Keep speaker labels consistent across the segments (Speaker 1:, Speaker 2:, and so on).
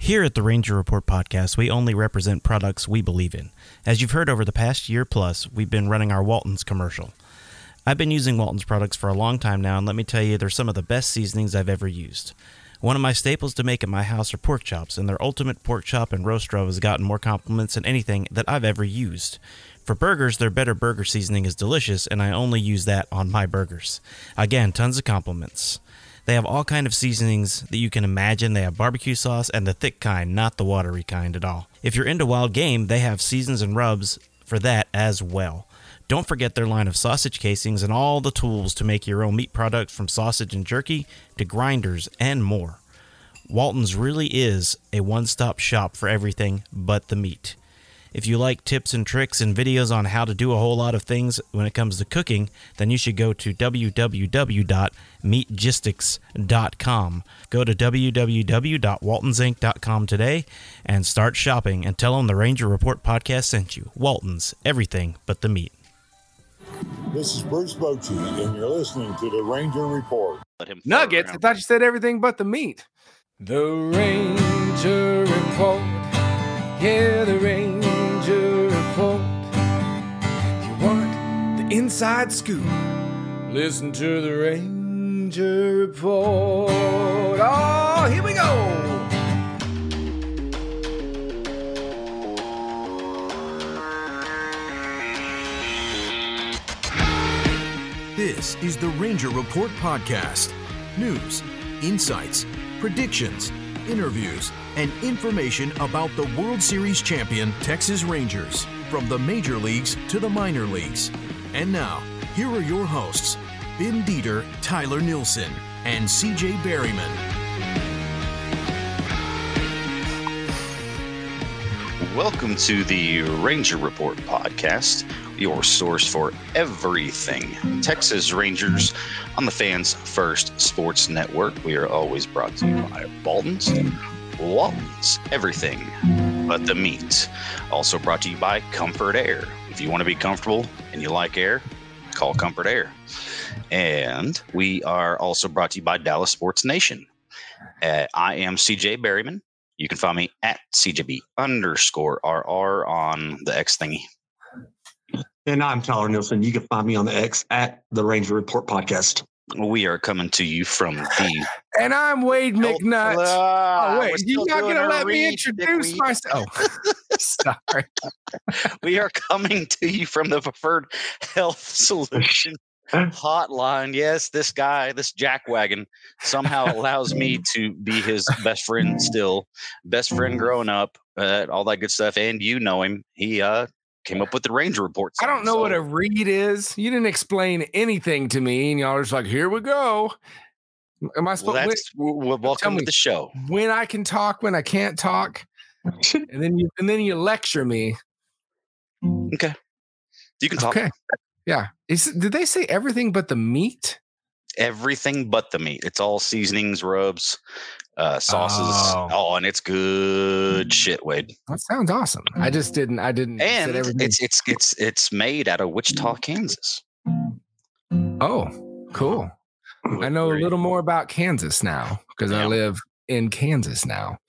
Speaker 1: Here at the Ranger Report podcast, we only represent products we believe in. As you've heard over the past year plus, we've been running our Walton's commercial. I've been using Walton's products for a long time now, and let me tell you, they're some of the best seasonings I've ever used. One of my staples to make at my house are pork chops, and their ultimate pork chop and roast rub has gotten more compliments than anything that I've ever used. For burgers, their better burger seasoning is delicious, and I only use that on my burgers. Again, tons of compliments. They have all kind of seasonings that you can imagine. They have barbecue sauce and the thick kind, not the watery kind at all. If you're into wild game, they have seasons and rubs for that as well. Don't forget their line of sausage casings and all the tools to make your own meat products from sausage and jerky to grinders and more. Walton's really is a one stop shop for everything but the meat. If you like tips and tricks and videos on how to do a whole lot of things when it comes to cooking, then you should go to www.meatgistics.com. Go to www.waltonsinc.com today and start shopping and tell them the Ranger Report podcast sent you. Walton's, everything but the meat.
Speaker 2: This is Bruce Bochy, and you're listening to the Ranger Report.
Speaker 3: Let him
Speaker 4: Nuggets. I thought you said everything but the meat. The Ranger Report. Yeah, the Ranger inside scoop, listen to the Ranger Report. Oh, here we go.
Speaker 5: This is the Ranger Report Podcast. News, insights, predictions, interviews, and information about the World Series champion Texas Rangers from the major leagues to the minor leagues. And now, here are your hosts, Ben Dieter, Tyler Nilson, and CJ Berryman.
Speaker 3: Welcome to the Ranger Report podcast, your source for everything Texas Rangers on the Fans First Sports Network. We are always brought to you by Waltons. Waltons, everything but the meat. Also brought to you by Comfort Air. If you want to be comfortable and you like air, call Comfort Air. And we are also brought to you by Dallas Sports Nation. Uh, I am CJ Berryman. You can find me at CJB underscore RR on the X thingy.
Speaker 6: And I'm Tyler Nielsen. You can find me on the X at the Ranger Report Podcast.
Speaker 3: We are coming to you from the.
Speaker 4: And I'm Wade McNutt.
Speaker 3: Ah,
Speaker 4: oh, wait, you're not going to let me introduce myself. Sorry.
Speaker 3: we are coming to you from the Preferred Health Solution hotline. Yes, this guy, this jackwagon, somehow allows me to be his best friend still, best friend growing up, uh, all that good stuff. And you know him. He uh, came up with the Ranger reports.
Speaker 4: I don't know so. what a read is. You didn't explain anything to me, and y'all are just like, "Here we go." Am I supposed?
Speaker 3: Well, that's, well, welcome to the show.
Speaker 4: When I can talk, when I can't talk, and then you and then you lecture me.
Speaker 3: Okay, you can talk. Okay,
Speaker 4: yeah. Is, did they say everything but the meat?
Speaker 3: Everything but the meat. It's all seasonings, rubs, uh, sauces. Oh. oh. and it's good shit, Wade.
Speaker 4: That sounds awesome. I just didn't. I didn't.
Speaker 3: And it's it's it's it's made out of Wichita, Kansas.
Speaker 4: Oh, cool. I know a little more about Kansas now because yeah. I live in Kansas now.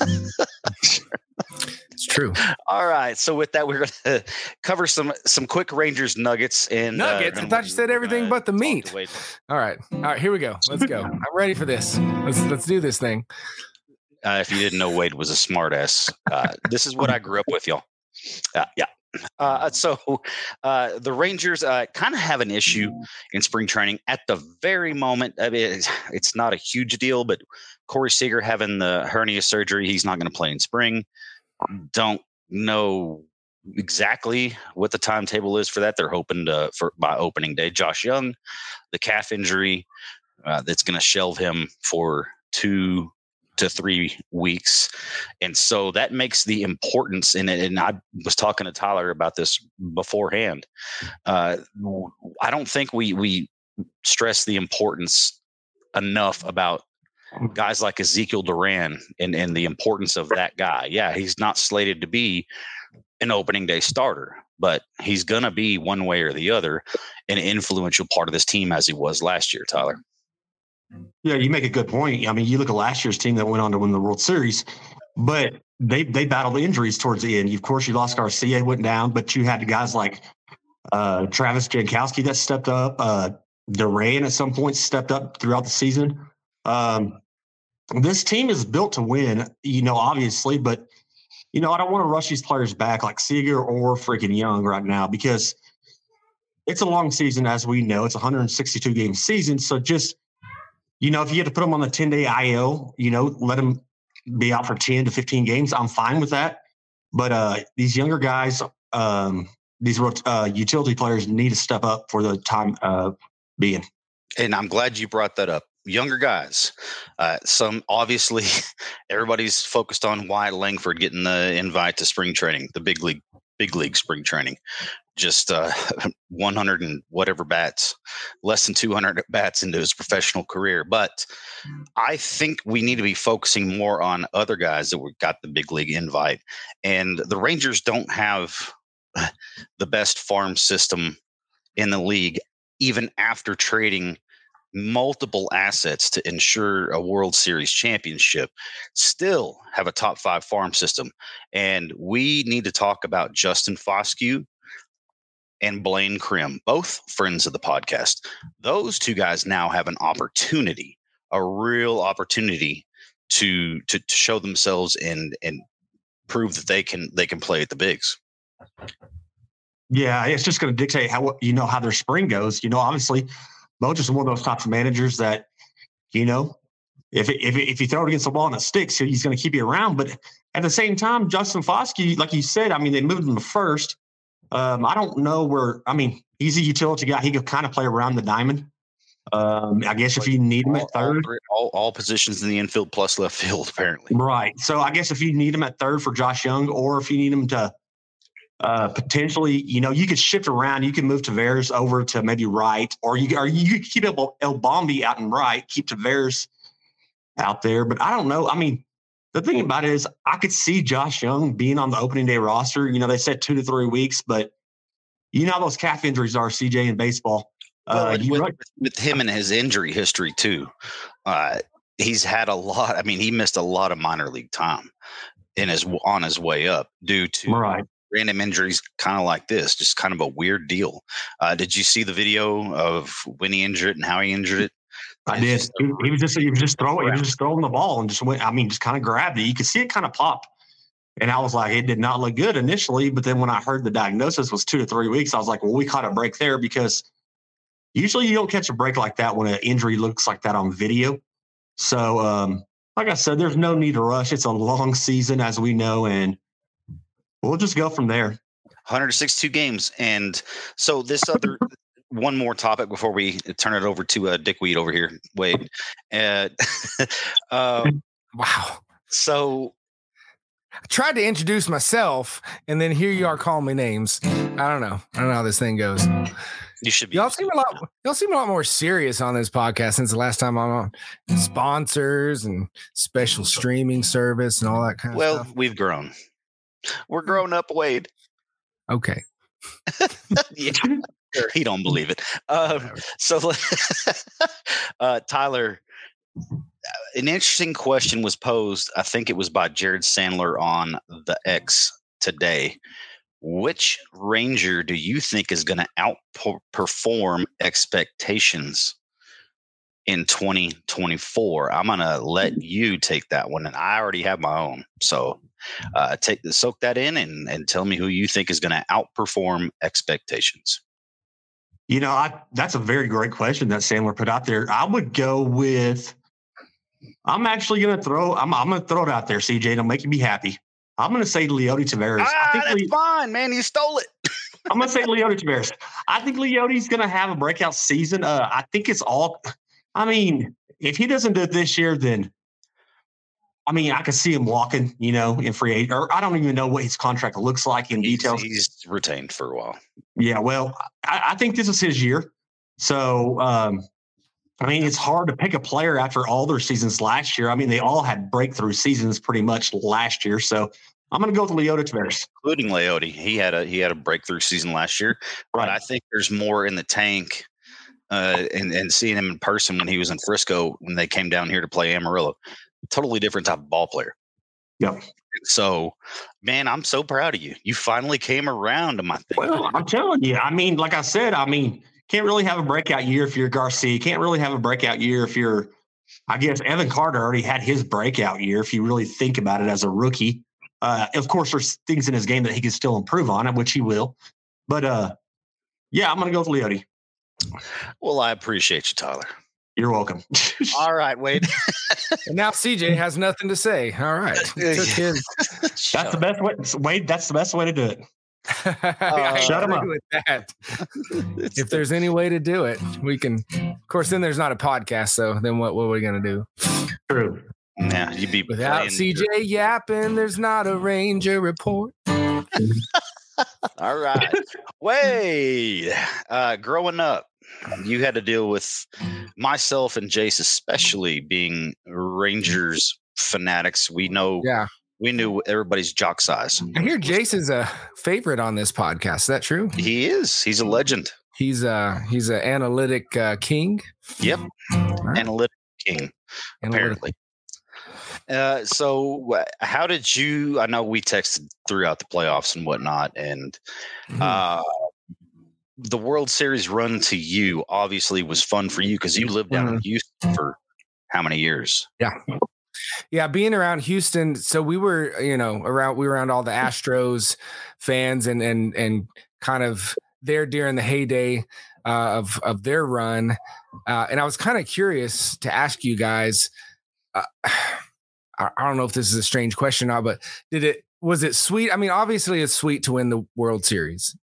Speaker 4: it's true.
Speaker 3: All right. So with that, we're going to cover some some quick Rangers nuggets and
Speaker 4: uh, nuggets. Uh, I thought you said everything but the meat. All right. All right. Here we go. Let's go. I'm ready for this. Let's let's do this thing.
Speaker 3: Uh, if you didn't know, Wade was a smartass. Uh, this is what I grew up with, y'all. Uh, yeah. Uh, so uh, the Rangers uh, kind of have an issue in spring training at the very moment. I mean, it's, it's not a huge deal, but Corey Seager having the hernia surgery, he's not going to play in spring. Don't know exactly what the timetable is for that. They're hoping to for by opening day. Josh Jung, the calf injury uh, that's going to shelve him for two to three weeks. And so that makes the importance in it. And I was talking to Tyler about this beforehand. Uh, I don't think we, we stress the importance enough about guys like Ezekiel Duran and, and the importance of that guy. Yeah, he's not slated to be an opening day starter, but he's going to be one way or the other an influential part of this team as he was last year, Tyler.
Speaker 6: Yeah, you make a good point. I mean, you look at last year's team that went on to win the World Series, but they they battled injuries towards the end. Of course, you lost Garcia, went down, but you had guys like uh, Travis Jankowski that stepped up. Uh, Duran at some point stepped up throughout the season. Um, this team is built to win, you know, obviously, but you know, I don't want to rush these players back like Seager or freaking Jung right now because it's a long season, as we know. It's a 162 game season, so just you know, if you had to put them on the 10 day IL, you know, let them be out for 10 to 15 games, I'm fine with that. But uh, these younger guys, um, these uh, utility players need to step up for the time uh, being.
Speaker 3: And I'm glad you brought that up. Younger guys, uh, some obviously everybody's focused on Wyatt Langford getting the invite to spring training, the big league, big league spring training just uh, 100 and whatever bats, less than 200 bats into his professional career. But. I think we need to be focusing more on other guys that we got the big league invite. And the Rangers don't have the best farm system in the league, even after trading multiple assets to ensure a World Series championship, still have a top five farm system. And we need to talk about Justin Foscue and Blaine Crim, both friends of the podcast. Those two guys now have an opportunity, a real opportunity to to, to show themselves and and prove that they can they can play at the bigs.
Speaker 6: Yeah, it's just going to dictate how you know how their spring goes. You know, obviously, Bo is one of those types of managers that, you know, if it, if it, if you throw it against the wall and it sticks, he's going to keep you around. But at the same time, Justin Foscue, like you said, I mean, they moved him to first. Um, I don't know where. I mean, he's a utility guy. He could kind of play around the diamond. Um, I guess if you need him at third,
Speaker 3: all, all, positions in the infield plus left field, apparently.
Speaker 6: Right. So I guess if you need him at third for Josh Jung, or if you need him to uh, potentially, you know, you could shift around. You can move Taveras over to maybe right, or you or you could keep El, El Bombi out and right, keep Taveras out there. But I don't know. I mean, the thing about it is, I could see Josh Jung being on the opening day roster. You know, they said two to three weeks, but you know how those calf injuries are, CJ, in baseball.
Speaker 3: Well, uh, with, right. with, him and his injury history too, uh, he's had a lot. I mean, he missed a lot of minor league time in his on his way up due to
Speaker 6: right.
Speaker 3: Random injuries, kind of like this. Just kind of a weird deal. Uh, did you see the video of when he injured it and how he injured it?
Speaker 6: I did. He, he, was just he was just throwing he was just throwing the ball and just went. I mean, just kind of grabbed it. You could see it kind of pop. And I was like, it did not look good initially, but then when I heard the diagnosis was two to three weeks, I was like, well, we caught a break there because usually you don't catch a break like that when an injury looks like that on video. So, um, like I said, there's no need to rush. It's a long season, as we know, and we'll just go from there.
Speaker 3: 162 games, and so this other one more topic before we turn it over to uh, Dick Weed over here, Wade. Uh, um,
Speaker 7: wow.
Speaker 3: So
Speaker 7: I tried to introduce myself, and then here you are calling me names. I don't know. I don't know how this thing goes.
Speaker 3: You should be.
Speaker 7: Y'all seem a lot. Y'all seem a lot more serious on this podcast since the last time I'm on. Sponsors and special streaming service and all that kind of stuff.
Speaker 3: well,
Speaker 7: stuff.
Speaker 3: we've grown. We're grown up, Wade.
Speaker 7: Okay.
Speaker 3: yeah, he don't believe it. Uh, so, uh, Tyler, an interesting question was posed. I think it was by Jared Sandler on the X today. Which Ranger do you think is going to outperform expectations in 2024? I'm going to let you take that one, and I already have my own. So, uh, take soak that in and, and tell me who you think is going to outperform expectations.
Speaker 6: You know, I that's a very great question that Sandler put out there. I would go with. I'm actually going to throw. I'm, I'm going to throw it out there, CJ. It'll make you be happy. I'm going to say Leody Taveras.
Speaker 3: Ah,
Speaker 6: I think
Speaker 3: that's
Speaker 6: Le-
Speaker 3: fine, man. You stole it.
Speaker 6: I'm going to say Leody Taveras. I think Leody's going to have a breakout season. Uh, I think it's all. I mean, if he doesn't do it this year, then I mean, I could see him walking, you know, in free agent, or I don't even know what his contract looks like in
Speaker 3: he's,
Speaker 6: details.
Speaker 3: He's retained for a while.
Speaker 6: Yeah, well, I, I think this is his year. So, um, I mean, it's hard to pick a player after all their seasons last year. I mean, they all had breakthrough seasons pretty much last year. So, I'm going to go with Leody Taveras,
Speaker 3: including Leody. He had a he had a breakthrough season last year, right. but I think there's more in the tank. Uh, and, and seeing him in person when he was in Frisco when they came down here to play Amarillo, totally different type of ball player.
Speaker 6: Yep.
Speaker 3: So, man, I'm so proud of you. You finally came around to my thing.
Speaker 6: Well, I'm telling you. I mean, like I said, I mean, can't really have a breakout year if you're Garcia. Can't really have a breakout year if you're, I guess, Evan Carter already had his breakout year. If you really think about it as a rookie, uh, of course, there's things in his game that he can still improve on, which he will. But uh, yeah, I'm going to go with Leody.
Speaker 3: Well, I appreciate you, Tyler.
Speaker 6: You're welcome.
Speaker 3: All right, Wade.
Speaker 7: and now CJ has nothing to say. All right.
Speaker 6: His... that's the best way. Wade, that's the best way to do it.
Speaker 7: uh, Shut him up. With that. if there's any way to do it, we can. Of course, then there's not a podcast. So then what, what are we going to do?
Speaker 6: True.
Speaker 3: Yeah, you'd be
Speaker 7: without CJ your... yapping. There's not a Ranger report.
Speaker 3: All right. Wade, uh, growing up, you had to deal with myself and Jace, especially being Rangers fanatics. We know,
Speaker 7: yeah,
Speaker 3: we knew everybody's jock size.
Speaker 7: I hear Jace is a favorite on this podcast. Is that true?
Speaker 3: He is. He's a legend.
Speaker 7: He's a he's an analytic uh, king.
Speaker 3: Yep, right. analytic king. Analytic. Apparently. Uh, so how did you? I know we texted throughout the playoffs and whatnot, and mm-hmm. uh, the World Series run to you obviously was fun for you because you lived down mm-hmm. in Houston for how many years?
Speaker 7: Yeah. Yeah, being around Houston, so we were, you know, around we were around all the Astros fans and and and kind of there during the heyday uh, of of their run, uh, and I was kind of curious to ask you guys. Uh, I, I don't know if this is a strange question or not, but did it was it sweet? I mean, obviously it's sweet to win the World Series,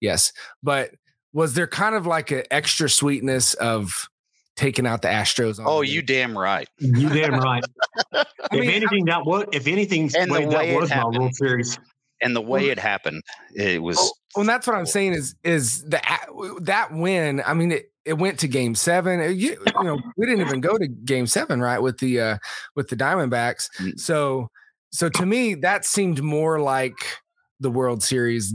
Speaker 7: yes, but was there kind of like an extra sweetness of taking out the Astros?
Speaker 3: oh, you damn right.
Speaker 6: You damn right. if mean, anything, that was if anything,
Speaker 3: and
Speaker 6: way,
Speaker 3: the way
Speaker 6: that was
Speaker 3: happened,
Speaker 6: my World Series.
Speaker 3: And the way it happened, it was.
Speaker 7: Well, well that's what I'm saying is is the that win. I mean, it it went to Game Seven. You, you know, we didn't even go to Game Seven, right? With the uh with the Diamondbacks.
Speaker 3: Mm.
Speaker 7: So so to me, that seemed more like the World Series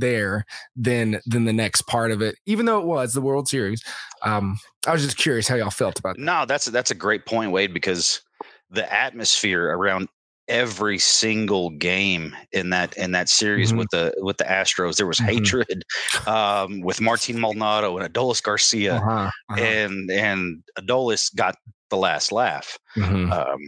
Speaker 7: there than than the next part of it even though it was the world series um i was just curious how y'all felt about
Speaker 3: that no that's that's a great point wade because the atmosphere around every single game in that in that series mm-hmm. with the with the Astros. There was mm-hmm. hatred um, with Martin Maldonado and Adolis Garcia, uh-huh. Uh-huh. and and Adolis got the last laugh,
Speaker 7: mm-hmm.
Speaker 3: um,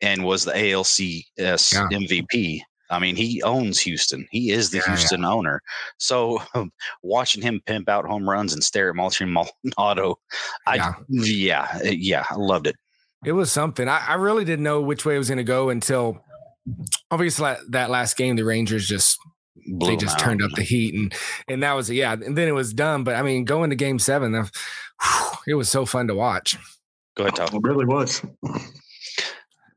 Speaker 3: and was the ALCS yeah. MVP. I mean, he owns Houston. He is the
Speaker 7: Yeah,
Speaker 3: Houston owner. So watching him pimp out home runs and stare at Martin Maldonado, I
Speaker 7: Yeah.
Speaker 3: yeah, eh, yeah, I loved it.
Speaker 7: It was something. I, I really didn't know which way it was going to go until obviously that- that last game, the Rangers just
Speaker 3: Blew
Speaker 7: they just
Speaker 3: out.
Speaker 7: turned up the heat and and that was yeah. And then it was done. But I mean, going to Game Seven, the- it was so fun to watch.
Speaker 3: Go ahead, Tyler.
Speaker 6: It really was.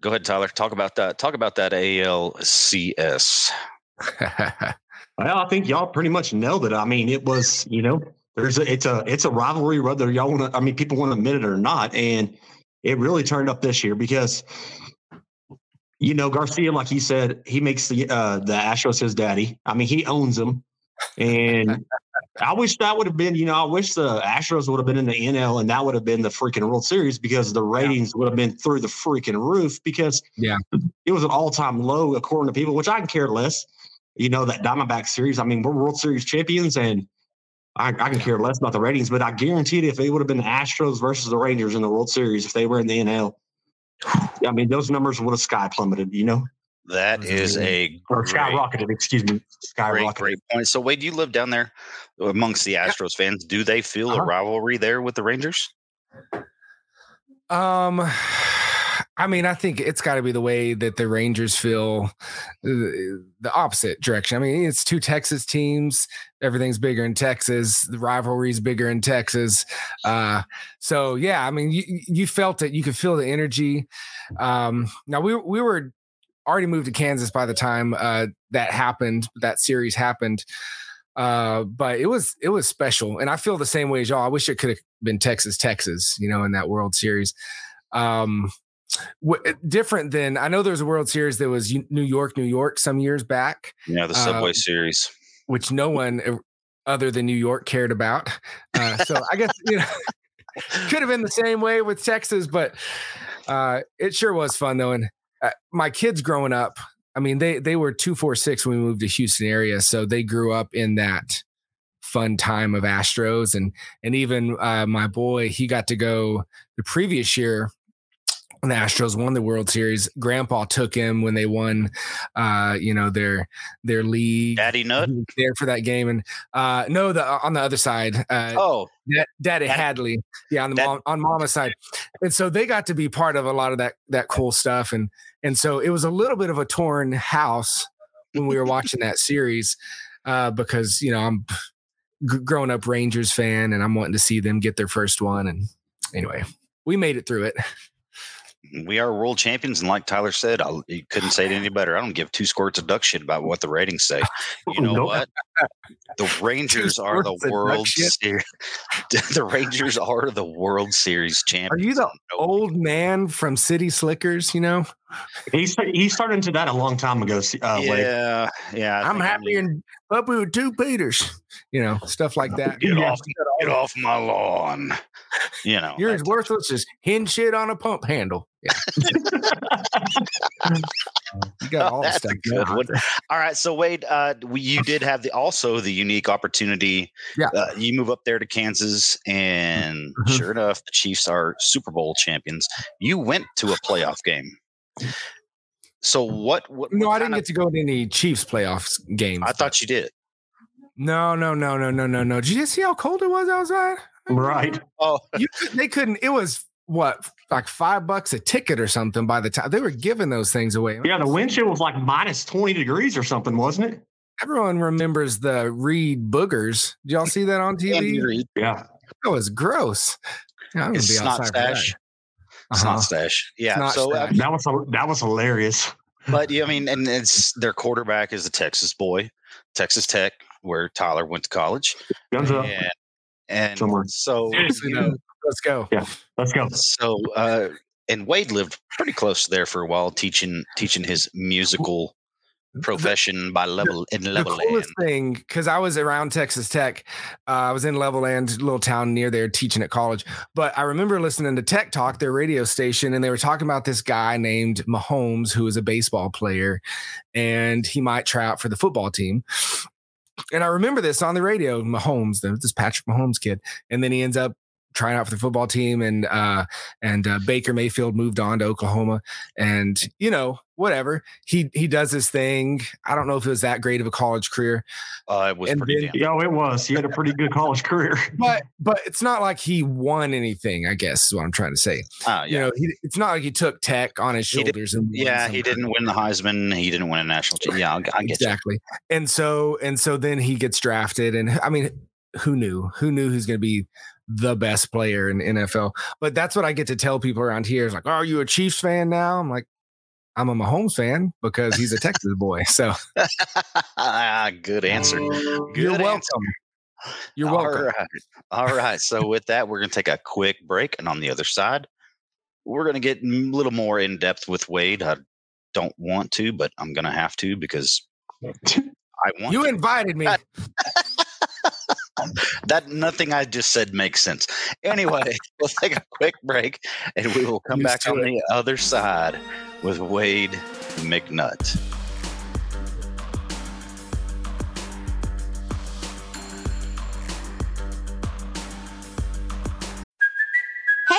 Speaker 3: Go ahead, Tyler. Talk about that. Talk about that ALCS.
Speaker 6: Well, I think y'all pretty much nailed it. I mean, it was, you know, there's a, it's a, it's a rivalry, whether y'all want to, I mean, people want to admit it or not. And it really turned up this year because, you know, Garcia, like he said, he makes the, uh, the Astros his daddy. I mean, he owns them. And I wish that would have been, you know, I wish the Astros would have been in the NL and that would have been the freaking World Series because the ratings would have been through the freaking roof because
Speaker 7: Yeah.
Speaker 6: it was an all time low according to people, which I can care less. You know, that Diamondback series. I mean, we're World Series champions and I, I can care less about the ratings, but I guarantee you if it would have been the Astros versus the Rangers in the World Series, if they were in the NL, I mean, those numbers would have sky plummeted, you know,
Speaker 3: That is a
Speaker 6: or
Speaker 3: great,
Speaker 6: skyrocketed, excuse me,
Speaker 3: great,
Speaker 6: skyrocketed.
Speaker 3: great point. So, Wade, you live down there amongst the Astros fans. Do they feel a
Speaker 7: Uh-huh.
Speaker 3: rivalry there with the Rangers?
Speaker 7: Um, I mean, I think it's got to be the way that the Rangers feel uh, the opposite direction. I mean, it's two Texas teams. Everything's bigger in Texas. The rivalry's bigger in Texas. Uh, so yeah, I mean, you you felt it. You could feel the energy. Um, now we we were already moved to Kansas by the time uh, that happened. That series happened. Uh, but it was it was special, and I feel the same way as y'all. I wish it could have been Texas, Texas, you know, in that World Series. Um, w- different than I know there was a World Series that was New York, New York, some years back,
Speaker 3: Yeah, the Subway
Speaker 7: Um,
Speaker 3: Series.
Speaker 7: which no one other than New York cared about. Uh, so I guess you know could have been the same way with Texas, but uh, it sure was fun though. And uh, my kids growing up, I mean, they they were two four six when we moved to Houston area, so they grew up in that fun time of Astros, and and even uh, my boy, he got to go the previous year. The Astros won the World Series, Grandpa took him when they won, uh, you know their their league.
Speaker 3: Daddy Nut.
Speaker 7: There for that game, and uh, no, the on the other side, uh,
Speaker 3: Oh,
Speaker 7: Da- Daddy Hadley, yeah, on the
Speaker 3: Dad-
Speaker 7: mom, on Mama's side, and so they got to be part of a lot of that that cool stuff, and and so it was a little bit of a torn house when we were watching that series, uh, because you know I'm g- growing up Rangers fan, and I'm wanting to see them get their first one, and anyway, we made it through it.
Speaker 3: We are world champions, and like Tyler said, I, you couldn't say it any better. I don't give two squirts of duck shit about what the ratings say. You know
Speaker 6: Nope.
Speaker 3: what? The Rangers are the
Speaker 7: squirts of duck
Speaker 3: World
Speaker 7: shit.
Speaker 3: Series. The Rangers are the World Series champions.
Speaker 7: Are you the
Speaker 3: No,
Speaker 7: old man from City Slickers? You know,
Speaker 6: He sta- he started into that a long time ago. Uh, Wade.
Speaker 3: yeah, yeah. I
Speaker 7: I'm
Speaker 3: think I
Speaker 7: happy
Speaker 3: knew-
Speaker 7: and up with two Peters. You know, stuff like that.
Speaker 3: Get
Speaker 6: Yeah.
Speaker 3: off, get off my lawn. You know,
Speaker 7: You're as worthless as hinge shit on a pump handle. Yeah. you got all the
Speaker 3: That's
Speaker 7: stuff.
Speaker 3: a good one. All right, so Wade, uh, you did have the also the unique opportunity.
Speaker 7: Yeah.
Speaker 3: uh, you move up there to Kansas, and
Speaker 7: Mhm.
Speaker 3: sure enough, the Chiefs are Super Bowl champions. You went to a playoff game. So what? what
Speaker 7: No,
Speaker 3: what
Speaker 7: I didn't
Speaker 3: kind
Speaker 7: get to go to any Chiefs playoffs games.
Speaker 3: I thought you did.
Speaker 7: no, no, no, no, no, no, no. Did you see how cold it was outside?
Speaker 6: Right.
Speaker 3: Oh,
Speaker 7: You, they couldn't. It was what, like five bucks a ticket or something. By the time they were giving those things away,
Speaker 6: Yeah, the wind chill was like minus 20 degrees or something, wasn't it?
Speaker 7: everyone remembers the Reid boogers. Did y'all see that on TV?
Speaker 6: Yeah.
Speaker 7: That was gross. Yeah, I'm gonna
Speaker 3: It's
Speaker 7: be
Speaker 3: snot
Speaker 7: outside for that.
Speaker 3: stash.
Speaker 7: Uh-huh.
Speaker 3: Snot stash. Yeah.
Speaker 7: Snot
Speaker 3: so,
Speaker 7: stash.
Speaker 6: That was that was hilarious.
Speaker 3: but yeah, I mean, and it's their quarterback is a Texas boy, Texas Tech, where Tyler went to college,
Speaker 6: Guns up.
Speaker 3: and, and
Speaker 6: Somewhere.
Speaker 3: so
Speaker 7: Seriously, no. Let's go.
Speaker 6: Yeah, let's go.
Speaker 3: So, uh, and Wade lived pretty close there for a while, teaching teaching his musical profession by level in level
Speaker 7: the
Speaker 3: Level
Speaker 7: coolest thing because I was around Texas Tech. Uh, I was in Levelland, little town near there, teaching at college. But I remember listening to Tech Talk, their radio station, and they were talking about this guy named Mahomes, who is a baseball player, and he might try out for the football team. And I remember this on the radio, Mahomes, this Patrick Mahomes kid, and then he ends up
Speaker 4: trying out for the football team, and uh, and uh, Baker Mayfield moved on to Oklahoma, and you know whatever he he does his thing. I don't know if it was that great of a college career.
Speaker 3: Uh, it was
Speaker 4: And
Speaker 3: pretty
Speaker 4: then-
Speaker 6: Yeah, it was. He had a pretty good college career.
Speaker 4: but but it's not like he won anything. I guess is what I'm trying to say.
Speaker 3: Ah,
Speaker 4: You know, he, it's not like he took Tech on his
Speaker 3: He did-
Speaker 4: shoulders and
Speaker 3: yeah, he didn't win the Heisman. He didn't win a national. cha- Yeah, I, I get you.
Speaker 4: exactly. And so and so then he gets drafted, and I mean, who knew? Who knew who's going to be the best player in NFL? But that's what I get to tell people around here. Is like, oh, are you a Chiefs fan now? I'm like. I'm a Mahomes fan because he's a Texas boy. So
Speaker 3: Ah, good answer. Good
Speaker 4: you're
Speaker 3: answer.
Speaker 4: welcome. You're welcome.
Speaker 3: right. All right. So with that, we're going to take a quick break, and on the other side, we're going to get a little more in depth with Wade. I don't want to, but I'm going to have to because I want.
Speaker 4: You
Speaker 3: to.
Speaker 4: invited me.
Speaker 3: that nothing I just said makes sense. Anyway, we'll take a quick break, and we will come back on
Speaker 4: it.
Speaker 3: the other side with Wade McNutt.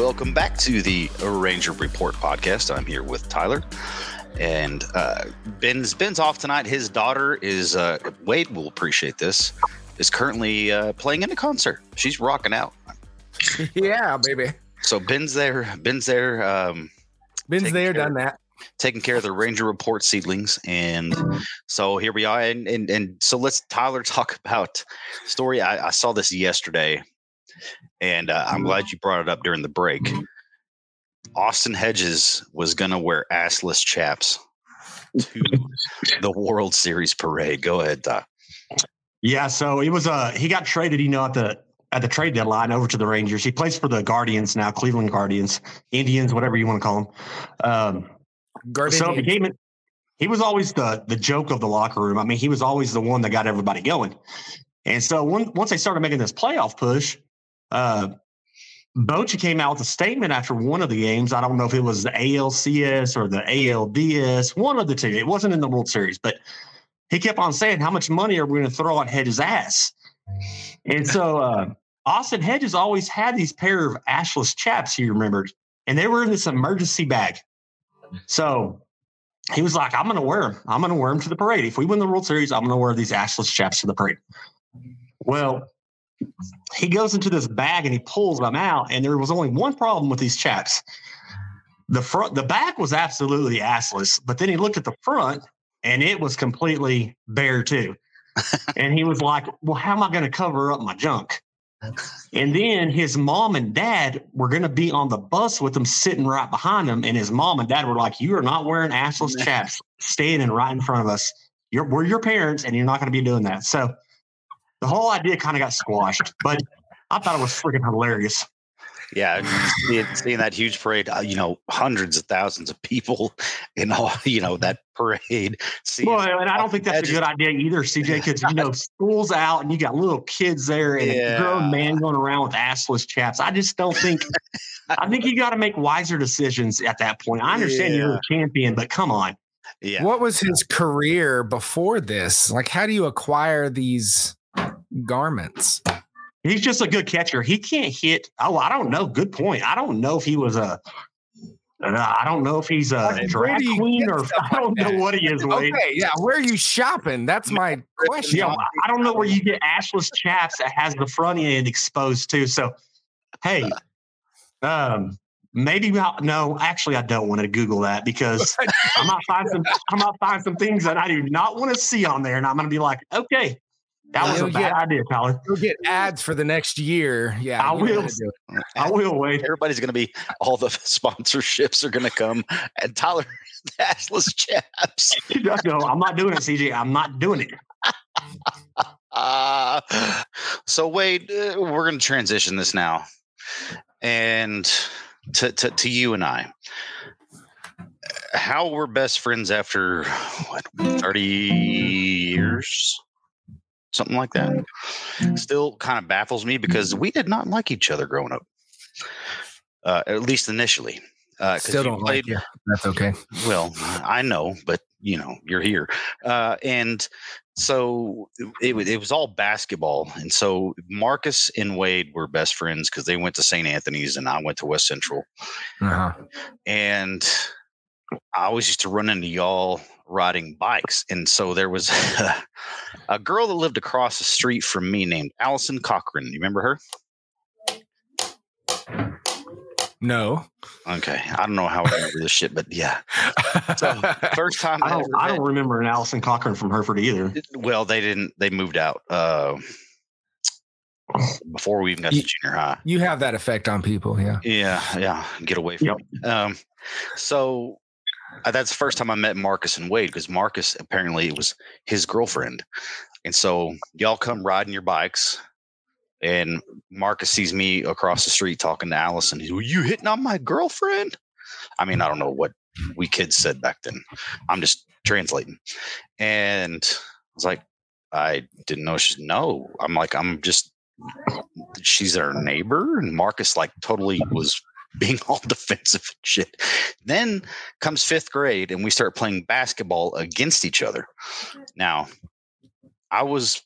Speaker 3: Welcome back to the Ranger Report podcast. I'm here with Tyler, and uh, Ben's Ben's off tonight. His daughter is uh, Wade will appreciate this. Is currently uh, playing in a concert. She's rocking out.
Speaker 4: yeah, baby.
Speaker 3: So Ben's there. Ben's there. Um,
Speaker 4: Ben's there, done that.
Speaker 3: taking care of the Ranger Report seedlings, and so here we are. And and, and so let's Tyler talk about story. I, I saw this yesterday, and uh, I'm glad you brought it up during the break. Austin Hedges was going to wear assless chaps to the World Series parade. Go ahead, Ty.
Speaker 6: Yeah, so it was uh he got traded, you know, at the at the trade deadline over to the Rangers. He plays for the Guardians now, Cleveland Guardians, Indians, whatever you want to call them. Um,
Speaker 4: Guardian
Speaker 6: so it
Speaker 4: Indians.
Speaker 6: became he was always the the joke of the locker room. I mean, he was always the one that got everybody going. And so when, once they started making this playoff push, uh, Bochy came out with a statement after one of the games. I don't know if it was the ALCS or the ALDS, one of the two. It wasn't in the World Series, but he kept on saying, "How much money are we going to throw on Hedges' ass?" And so uh, Austin Hedges always had these pair of ashless chaps. He remembered, and they were in this emergency bag. So he was like, "I'm going to wear them. I'm going to wear them to the parade. If we win the World Series, I'm going to wear these ashless chaps to the parade." Well, he goes into this bag and he pulls them out, and there was only one problem with these chaps. The front, the back was absolutely assless, but then he looked at the front, and it was completely bare too. and he was like, "Well, how am I going to cover up my junk?" And then his mom and dad were going to be on the bus with him, sitting right behind him. And his mom and dad were like, "You are not wearing assless chaps, standing right in front of us. You're, we're your parents, and you're not going to be doing that." So the whole idea kind of got squashed. But I thought it was freaking hilarious.
Speaker 3: yeah, seeing, seeing that huge parade, uh, you know, hundreds of thousands of people in all, you know, that parade. Seeing,
Speaker 6: Well, and I don't think that's a good idea either, CJ, because you know school's out and you got little kids there and a grown man going around with assless chaps. I just don't think. I think you got to make wiser decisions at that point. I understand you're a champion, but come on.
Speaker 3: Yeah.
Speaker 7: What was his career before this? Like, how do you acquire these garments?
Speaker 6: He's just a good catcher. He can't hit. Oh, I don't know. Good point. I don't know if he was a. uh, don't know if he's a drag queen or I don't
Speaker 7: like
Speaker 6: know what he is. Wade.
Speaker 7: Okay, yeah. Where are you shopping? That's my question.
Speaker 6: Yeah, I don't know where you get ashless chaps that has the front end exposed too. So, hey, um, maybe I'll, no. Actually, I don't want to Google that because I might find some. I might find some things that I do not want to see on there, and I'm going to be like, okay, that was
Speaker 7: You'll
Speaker 6: bad
Speaker 7: get-
Speaker 6: idea, Tyler.
Speaker 7: You'll get ads for the next year. Yeah,
Speaker 6: I will.
Speaker 7: how to do it.
Speaker 6: I will wait.
Speaker 3: Everybody's going to be, all the sponsorships are going to come, and Tyler, the assless chaps.
Speaker 6: no, I'm not doing it, CJ. I'm not doing it.
Speaker 3: Uh, so Wade, uh, we're going to transition this now, and to, to to you and I. How we're best friends after what thirty years, something like that. Still kind of baffles me because we did not like each other growing up, uh, at least initially. Uh,
Speaker 7: Still don't like you. That's okay.
Speaker 3: well, I know, but you know, you're here, uh, and so it, it was all basketball, and so Marcus and Wade were best friends because they went to St. Anthony's and I went to West Central,
Speaker 7: Uh-huh.
Speaker 3: and I always used to run into y'all riding bikes, and so there was a girl that lived across the street from me named Allison Cochran. You remember her?
Speaker 7: No.
Speaker 3: Okay, I don't know how I remember this shit, but yeah. So first time
Speaker 6: I don't. I don't remember an Allison Cochran from Hereford either.
Speaker 3: Well, they didn't. They moved out uh, before we even got to junior high.
Speaker 7: You have that effect on people. Yeah.
Speaker 3: Yeah, yeah. Get away from me. Um, so Uh, that's the first time I met Marcus and Wade because Marcus apparently it was his girlfriend, and so y'all come riding your bikes, and Marcus sees me across the street talking to Allison. He's, "Were you hitting on my girlfriend?" I mean, I don't know what we kids said back then. I'm just translating, and I was like, I didn't know she's no. I'm like, I'm just she's our neighbor and marcus like totally was being all defensive and shit. Then comes fifth grade and we start playing basketball against each other. Now i was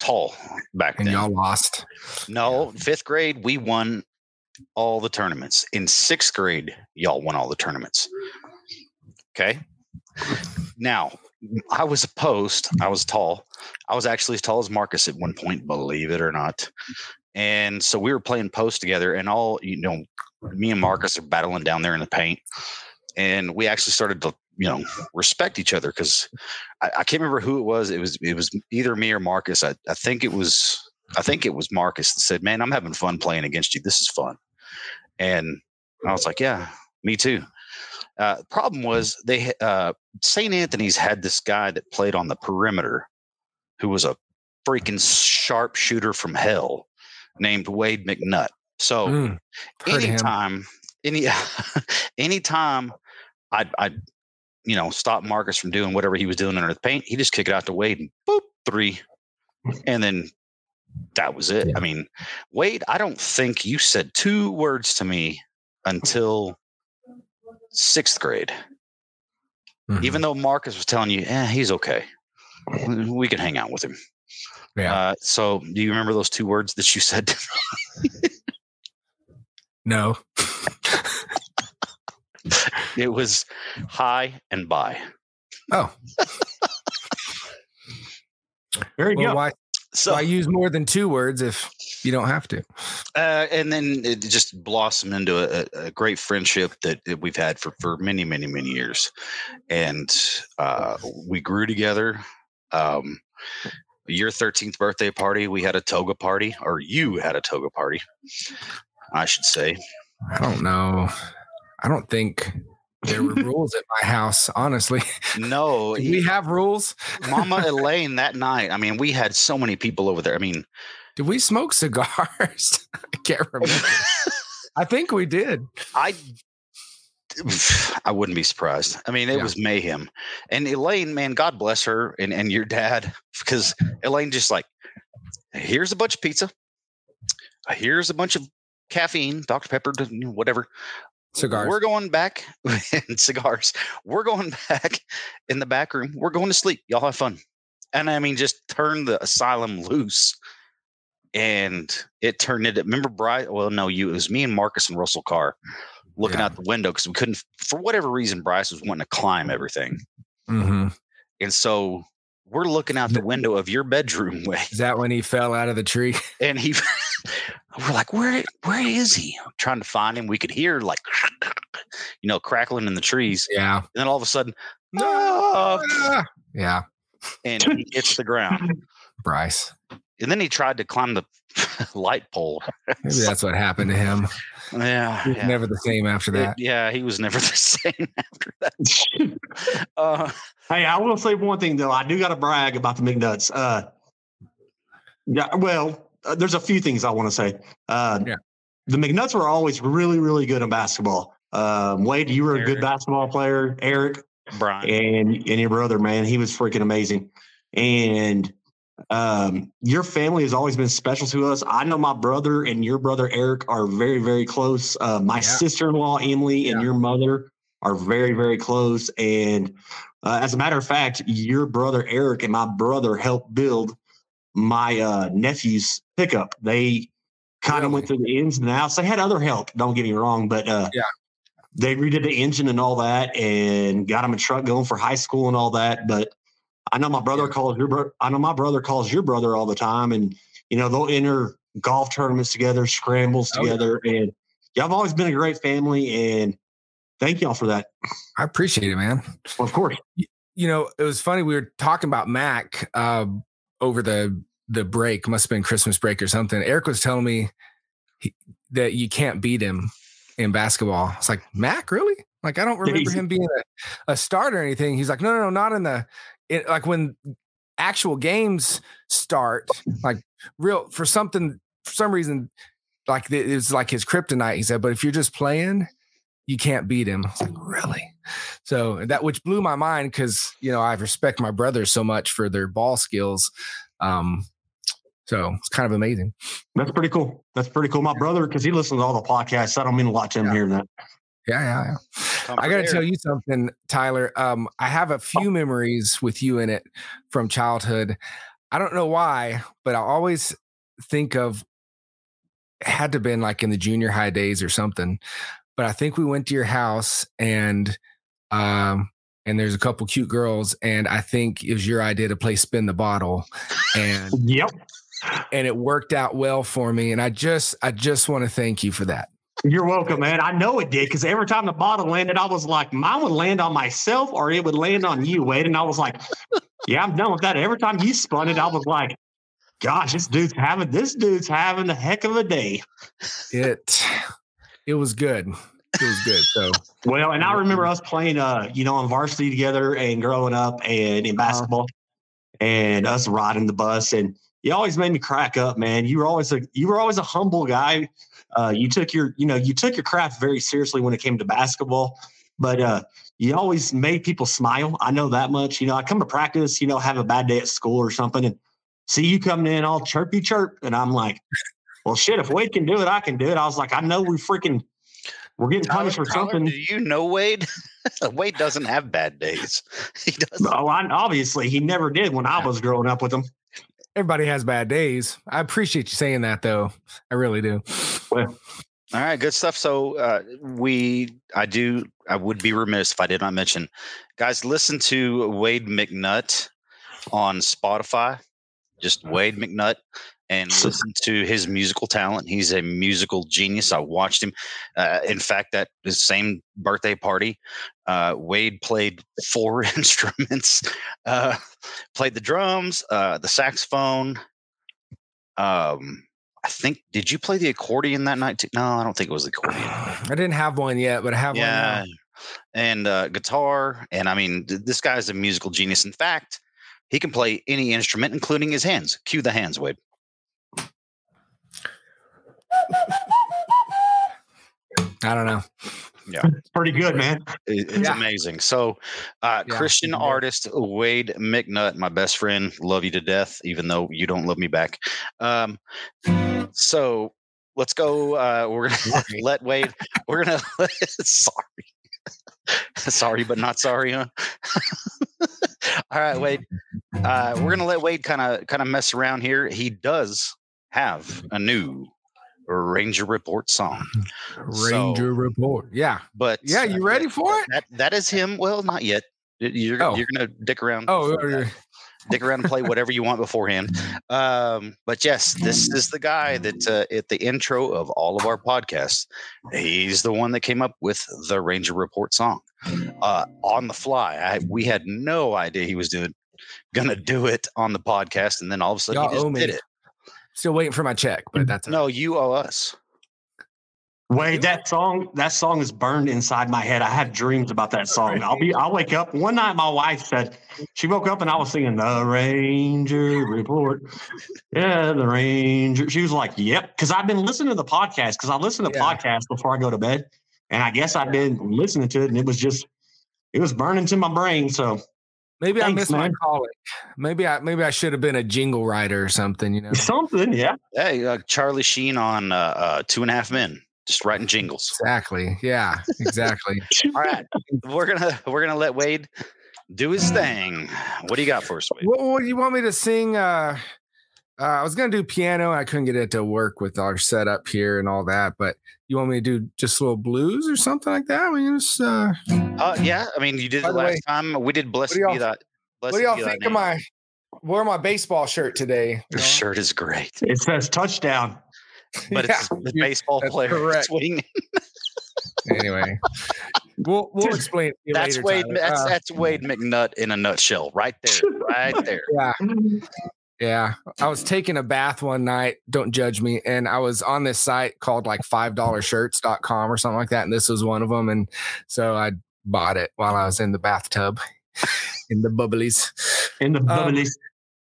Speaker 3: tall back
Speaker 7: And
Speaker 3: then.
Speaker 7: y'all lost.
Speaker 3: no fifth grade we won all the tournaments. In sixth grade y'all won all the tournaments. Okay? Now i was a post. I was tall. I was actually as tall as marcus at one point believe it or not. And so we were playing post together and all you know me and marcus are battling down there in the paint and we actually started to you know respect each other because I, I can't remember who it was it was it was either me or marcus I, I think it was i think it was marcus that said man i'm having fun playing against you this is fun and i was like yeah me too uh, problem was they uh, St. Anthony's had this guy that played on the perimeter, who was a freaking sharpshooter from hell, named Wade McNutt. So
Speaker 7: Mm, heard of him.
Speaker 3: anytime, any anytime I I you know stop Marcus from doing whatever he was doing under the paint, he just kick it out to Wade and boop three, and then that was it. I mean, Wade, I don't think you said two words to me until sixth grade.
Speaker 7: Mm-hmm.
Speaker 3: Even though Marcus was telling you, eh, he's okay. We- We can hang out with him.
Speaker 7: Yeah.
Speaker 3: Uh, so do you remember those two words that you said? to me?
Speaker 7: No.
Speaker 3: it was high and bye.
Speaker 7: Oh.
Speaker 6: There you
Speaker 7: well,
Speaker 6: go.
Speaker 7: Why,
Speaker 3: So
Speaker 7: why use more than two words if you don't have to?
Speaker 3: uh, and then it just blossomed into a, a great friendship that, that we've had for, for many, many, many years. And uh, we grew together. Um, your 13th birthday party, we had a toga party, or you had a toga party, I should say.
Speaker 7: I don't know. I don't think there were rules at my house, honestly.
Speaker 3: No,
Speaker 7: we have rules?
Speaker 3: Mama Elaine that night. I mean, we had so many people over there. I mean,
Speaker 7: Did we smoke cigars? I can't remember. I think we did.
Speaker 3: I I wouldn't be surprised. I mean, it
Speaker 7: Yeah.
Speaker 3: was mayhem. And Elaine, man, God bless her and, and your dad, because Elaine just like, here's a bunch of pizza. Here's a bunch of caffeine, Dr. Pepper, whatever.
Speaker 7: Cigars.
Speaker 3: We're going back and cigars. We're going back in the back room. We're going to sleep. Y'all have fun. And I mean, just turn the asylum loose. And it turned into, remember, Bryce? Well, no, you, it was me and Marcus and Russell Carr looking out the window because we couldn't, for whatever reason, Bryce was wanting to climb everything.
Speaker 7: Mm-hmm.
Speaker 3: And so we're looking out the window of your bedroom way.
Speaker 7: Is that when he fell out of the tree?
Speaker 3: And he, we're like, where, where is he? Trying to find him. We could hear like, you know, crackling in the trees.
Speaker 7: Yeah.
Speaker 3: And then all of a sudden, ah! no.
Speaker 7: Yeah.
Speaker 3: And he hits the ground.
Speaker 7: Bryce.
Speaker 3: And then he tried to climb the light pole.
Speaker 7: Maybe that's what happened to him.
Speaker 3: Yeah.
Speaker 7: He was
Speaker 3: yeah.
Speaker 7: never the same after
Speaker 3: It-
Speaker 7: that.
Speaker 3: yeah, he was never the same after that. uh,
Speaker 6: Hey, I will say one thing though. I do got to brag about the McNutts. Uh, yeah, well, uh, there's a few things I want to say. Uh,
Speaker 7: Yeah.
Speaker 6: The McNutts were always really, really good in basketball. Um, Wade, you were a good basketball player. Eric,
Speaker 3: Brian.
Speaker 6: and and your brother, man, he was freaking amazing. And um, your family has always been special to us. I know my brother and your brother Eric are very, very close. Uh, my sister-in-law Emily and your mother are very, very close. And uh, as a matter of fact, your brother Eric and my brother helped build my uh, nephew's pickup. They kind of went through the ins and outs. They had other help. Don't get me wrong, but uh,
Speaker 7: Yeah.
Speaker 6: they redid the engine and all that, and got him a truck going for high school and all that. But I know my brother calls your brother. I know my brother calls your brother all the time, and you know they'll enter golf tournaments together, scrambles
Speaker 7: Oh, yeah.
Speaker 6: together, and y'all have always been a great family. And thank y'all for that.
Speaker 7: I appreciate it, man.
Speaker 6: Of course.
Speaker 7: You know, it was funny. We were talking about Mac uh, over the the break. Must have been Christmas break or something. Eric was telling me he, that you can't beat him in basketball. It's like Mac, really? Like I don't remember him being a, a starter or anything. He's like, no, no, no, not in the it, like when actual games start. Like real for something for some reason, like it was like his kryptonite. He said, but if you're just playing, you can't beat him. I was like, really? So that which blew my mind because you know I respect my brothers so much for their ball skills. Um, so it's kind of amazing.
Speaker 6: That's pretty cool. That's pretty cool. My brother, because he listens to all the podcasts, I don't mean a lot to him hearing that.
Speaker 7: Yeah, yeah, yeah. I got to tell you something, Tyler. Um, I have a few memories with you in it from childhood. I don't know why, but I always think of had to have been like in the junior high days or something. But I think we went to your house and um and there's a couple cute girls and I think it was your idea to play spin the bottle and
Speaker 6: yep
Speaker 7: and it worked out well for me and I just I just want to thank you for that.
Speaker 6: You're welcome, man. I know it did because every time the bottle landed, I was like, mine would land on myself or it would land on you, Wade. And I was like, yeah, I'm done with that. Every time you spun it, I was like, gosh, this dude's having this dude's having a heck of a day.
Speaker 7: It it was good. It was good. So
Speaker 6: Well, and I remember us playing, uh, you know, on varsity together and growing up and in basketball, and us riding the bus, and you always made me crack up, man. You were always a you were always a humble guy. Uh, you took your you know you took your craft very seriously when it came to basketball, but uh, you always made people smile. I know that much. You know, I come to practice, you know, have a bad day at school or something, and see you coming in all chirpy chirp, and I'm like, well, shit, if Wade can do it, I can do it. I was like, I know we freaking we're getting punished for
Speaker 3: Tyler,
Speaker 6: something.
Speaker 3: Do you know Wade? Wade doesn't have bad days. He doesn't.
Speaker 6: Oh, I, obviously he never did when I was growing up with him.
Speaker 7: Everybody has bad days. I appreciate you saying that though. I really do.
Speaker 6: Well,
Speaker 3: All right, good stuff. So uh, we, I do, I would be remiss if I did not mention, guys, listen to Wade McNutt on Spotify. Just Wade McNutt, and listen to his musical talent. He's a musical genius. I watched him. Uh, in fact, at the same birthday party, uh, Wade played four instruments. Uh, played the drums, uh, the saxophone. Um, I think. Did you play the accordion that night? Too? No, I don't think it was the accordion.
Speaker 7: I didn't have one yet, but I have
Speaker 3: yeah,
Speaker 7: one now.
Speaker 3: and uh, guitar. And I mean, th- this guy's a musical genius. In fact, he can play any instrument, including his hands. Cue the hands, Wade.
Speaker 7: I don't know.
Speaker 3: Yeah,
Speaker 6: it's pretty good, man.
Speaker 3: It, it's
Speaker 7: Yeah.
Speaker 3: amazing. So, uh,
Speaker 7: Yeah,
Speaker 3: Christian
Speaker 7: yeah.
Speaker 3: artist Wade McNutt, my best friend, love you to death, even though you don't love me back. Um, so let's go. Uh, we're gonna let Wade. We're gonna sorry, sorry, but not sorry, huh? All right, Wade. Uh, we're gonna let Wade kind of kind of mess around here. He does have a new Ranger Report song.
Speaker 7: Ranger
Speaker 3: So-
Speaker 7: report. Yeah.
Speaker 3: but
Speaker 7: Yeah, you ready for it?
Speaker 3: That that is him. Well, not yet. You're
Speaker 7: Oh.
Speaker 3: you're gonna dick around.
Speaker 7: Oh,
Speaker 3: dick around and play whatever you want beforehand. Um, but yes, this is the guy that uh, at the intro of all of our podcasts, he's the one that came up with the Ranger Report song uh, on the fly. I, we had no idea he was doing gonna do it on the podcast, and then all of a sudden
Speaker 7: Y'all
Speaker 3: he just did it.
Speaker 7: Still waiting for my check, but mm, that's
Speaker 3: No, you owe us.
Speaker 6: Wait, that song, that song is burned inside my head. I have dreams about that song. I'll be, I'll wake up. One night, my wife said she woke up and I was singing the Ranger Report. Yeah, the Ranger. She was like, "Yep," because I've been listening to the podcast because I listen to
Speaker 7: Yeah.
Speaker 6: podcasts before I go to bed, and I guess I've been listening to it, and it was just, it was burning to my brain. So
Speaker 7: Maybe I
Speaker 6: Thanks,
Speaker 7: missed my
Speaker 6: man.
Speaker 7: calling. Maybe I maybe I should have been a jingle writer or something. You know.
Speaker 6: something, yeah.
Speaker 3: Hey, uh, Charlie Sheen on uh, uh, Two and a Half Men, just writing jingles.
Speaker 7: Exactly. Yeah. Exactly.
Speaker 3: All right, we're gonna we're gonna let Wade do his thing. What do you got for us, Wade?
Speaker 7: what, what do you want me to sing? Uh, uh, I was gonna do piano. I couldn't get it to work with our setup here and all that. But you want me to do just a little blues or something like that? We just. Uh,
Speaker 3: Uh, yeah, I mean, you did it last
Speaker 7: way,
Speaker 3: time. We did blessed
Speaker 7: do y'all-
Speaker 3: be that.
Speaker 7: what
Speaker 3: Blessed
Speaker 7: do y'all think of my? Wear my baseball shirt today.
Speaker 3: Your shirt is great,
Speaker 6: It says touchdown.
Speaker 3: but it's the baseball
Speaker 7: that's
Speaker 3: player
Speaker 7: correct.
Speaker 3: swinging.
Speaker 7: Anyway, we'll we'll explain. It
Speaker 3: That's
Speaker 7: later,
Speaker 3: Wade.
Speaker 7: Tyler.
Speaker 3: That's
Speaker 7: Uh,
Speaker 3: that's Wade McNutt in a nutshell, right there, right there.
Speaker 7: Yeah. Yeah. I was taking a bath one night. Don't judge me. And I was on this site called like $5shirts.com or something like that. And this was one of them. And so I bought it while I was in the bathtub in the bubblies.
Speaker 6: In the
Speaker 7: Um,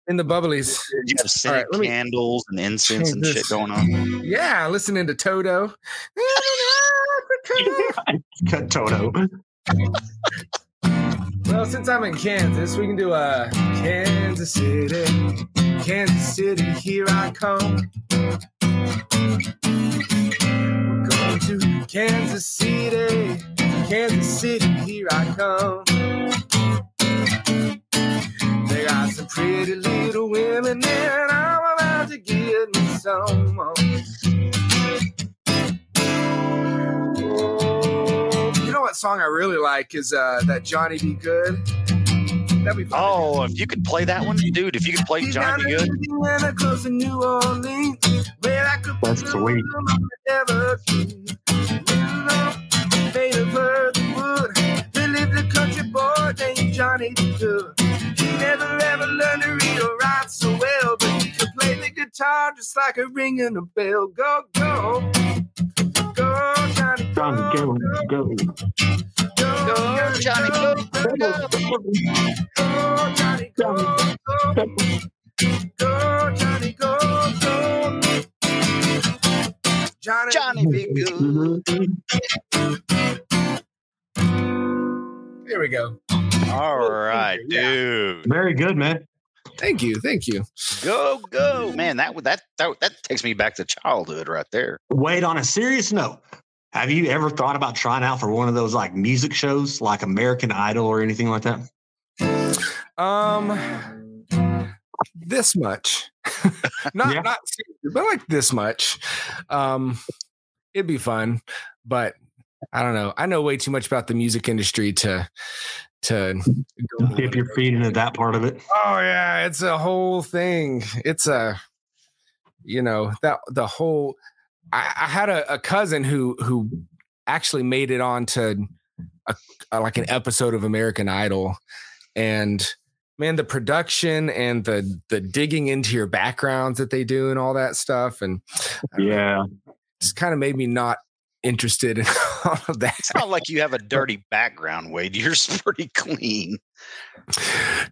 Speaker 7: in the bubblies.
Speaker 3: You have scented
Speaker 7: right, me-
Speaker 3: candles and incense and shit going on.
Speaker 7: Yeah. Listening to Toto.
Speaker 6: Cut Toto.
Speaker 7: Well, since I'm in Kansas, we can do a Kansas City, Kansas City, here I come. We're going to Kansas City, Kansas City, here I come. They got some pretty little women and I'm about to get me some. Song I really like is uh, that Johnny B. Goode. That'd be.
Speaker 3: Oh, if you could play that one, dude. If you could play Johnny B. Goode,
Speaker 7: When I close to New Orleans, where I could
Speaker 6: That's sweet.
Speaker 7: ever Made of earth and wood. They lived a country boy named Johnny B. Goode. He never ever learned to read or write so well, but guitar just like a ringing a bell. Go, go. Go, Johnny, go.
Speaker 6: Johnny, go, go.
Speaker 7: Go, Johnny, go. Go, Johnny, go. Go, go, Johnny, go, go. Johnny,
Speaker 3: Johnny B. Goode.
Speaker 7: There we go.
Speaker 3: All right, dude.
Speaker 6: Very good, man.
Speaker 7: Thank you. Thank you.
Speaker 3: Go, go, man. That would that that that takes me back to childhood right there.
Speaker 6: Wait, on a serious note, have you ever thought about trying out for one of those like music shows like American Idol or anything like that?
Speaker 7: Um, this much, not
Speaker 6: Yeah.
Speaker 7: not, but like this much. Um, it'd be fun, but I don't know. I know way too much about the music industry to to
Speaker 6: Dip your feet into that part of it.
Speaker 7: Oh yeah, it's a whole thing. It's a, you know, that the whole. I, I had a, a cousin who who actually made it onto a, a like an episode of American Idol, and man, the production and the the digging into your backgrounds that they do and all that stuff, and
Speaker 6: Yeah.
Speaker 7: it's kind of made me not interested in all of that.
Speaker 3: It's not like you have a dirty background, Wade. You're pretty clean.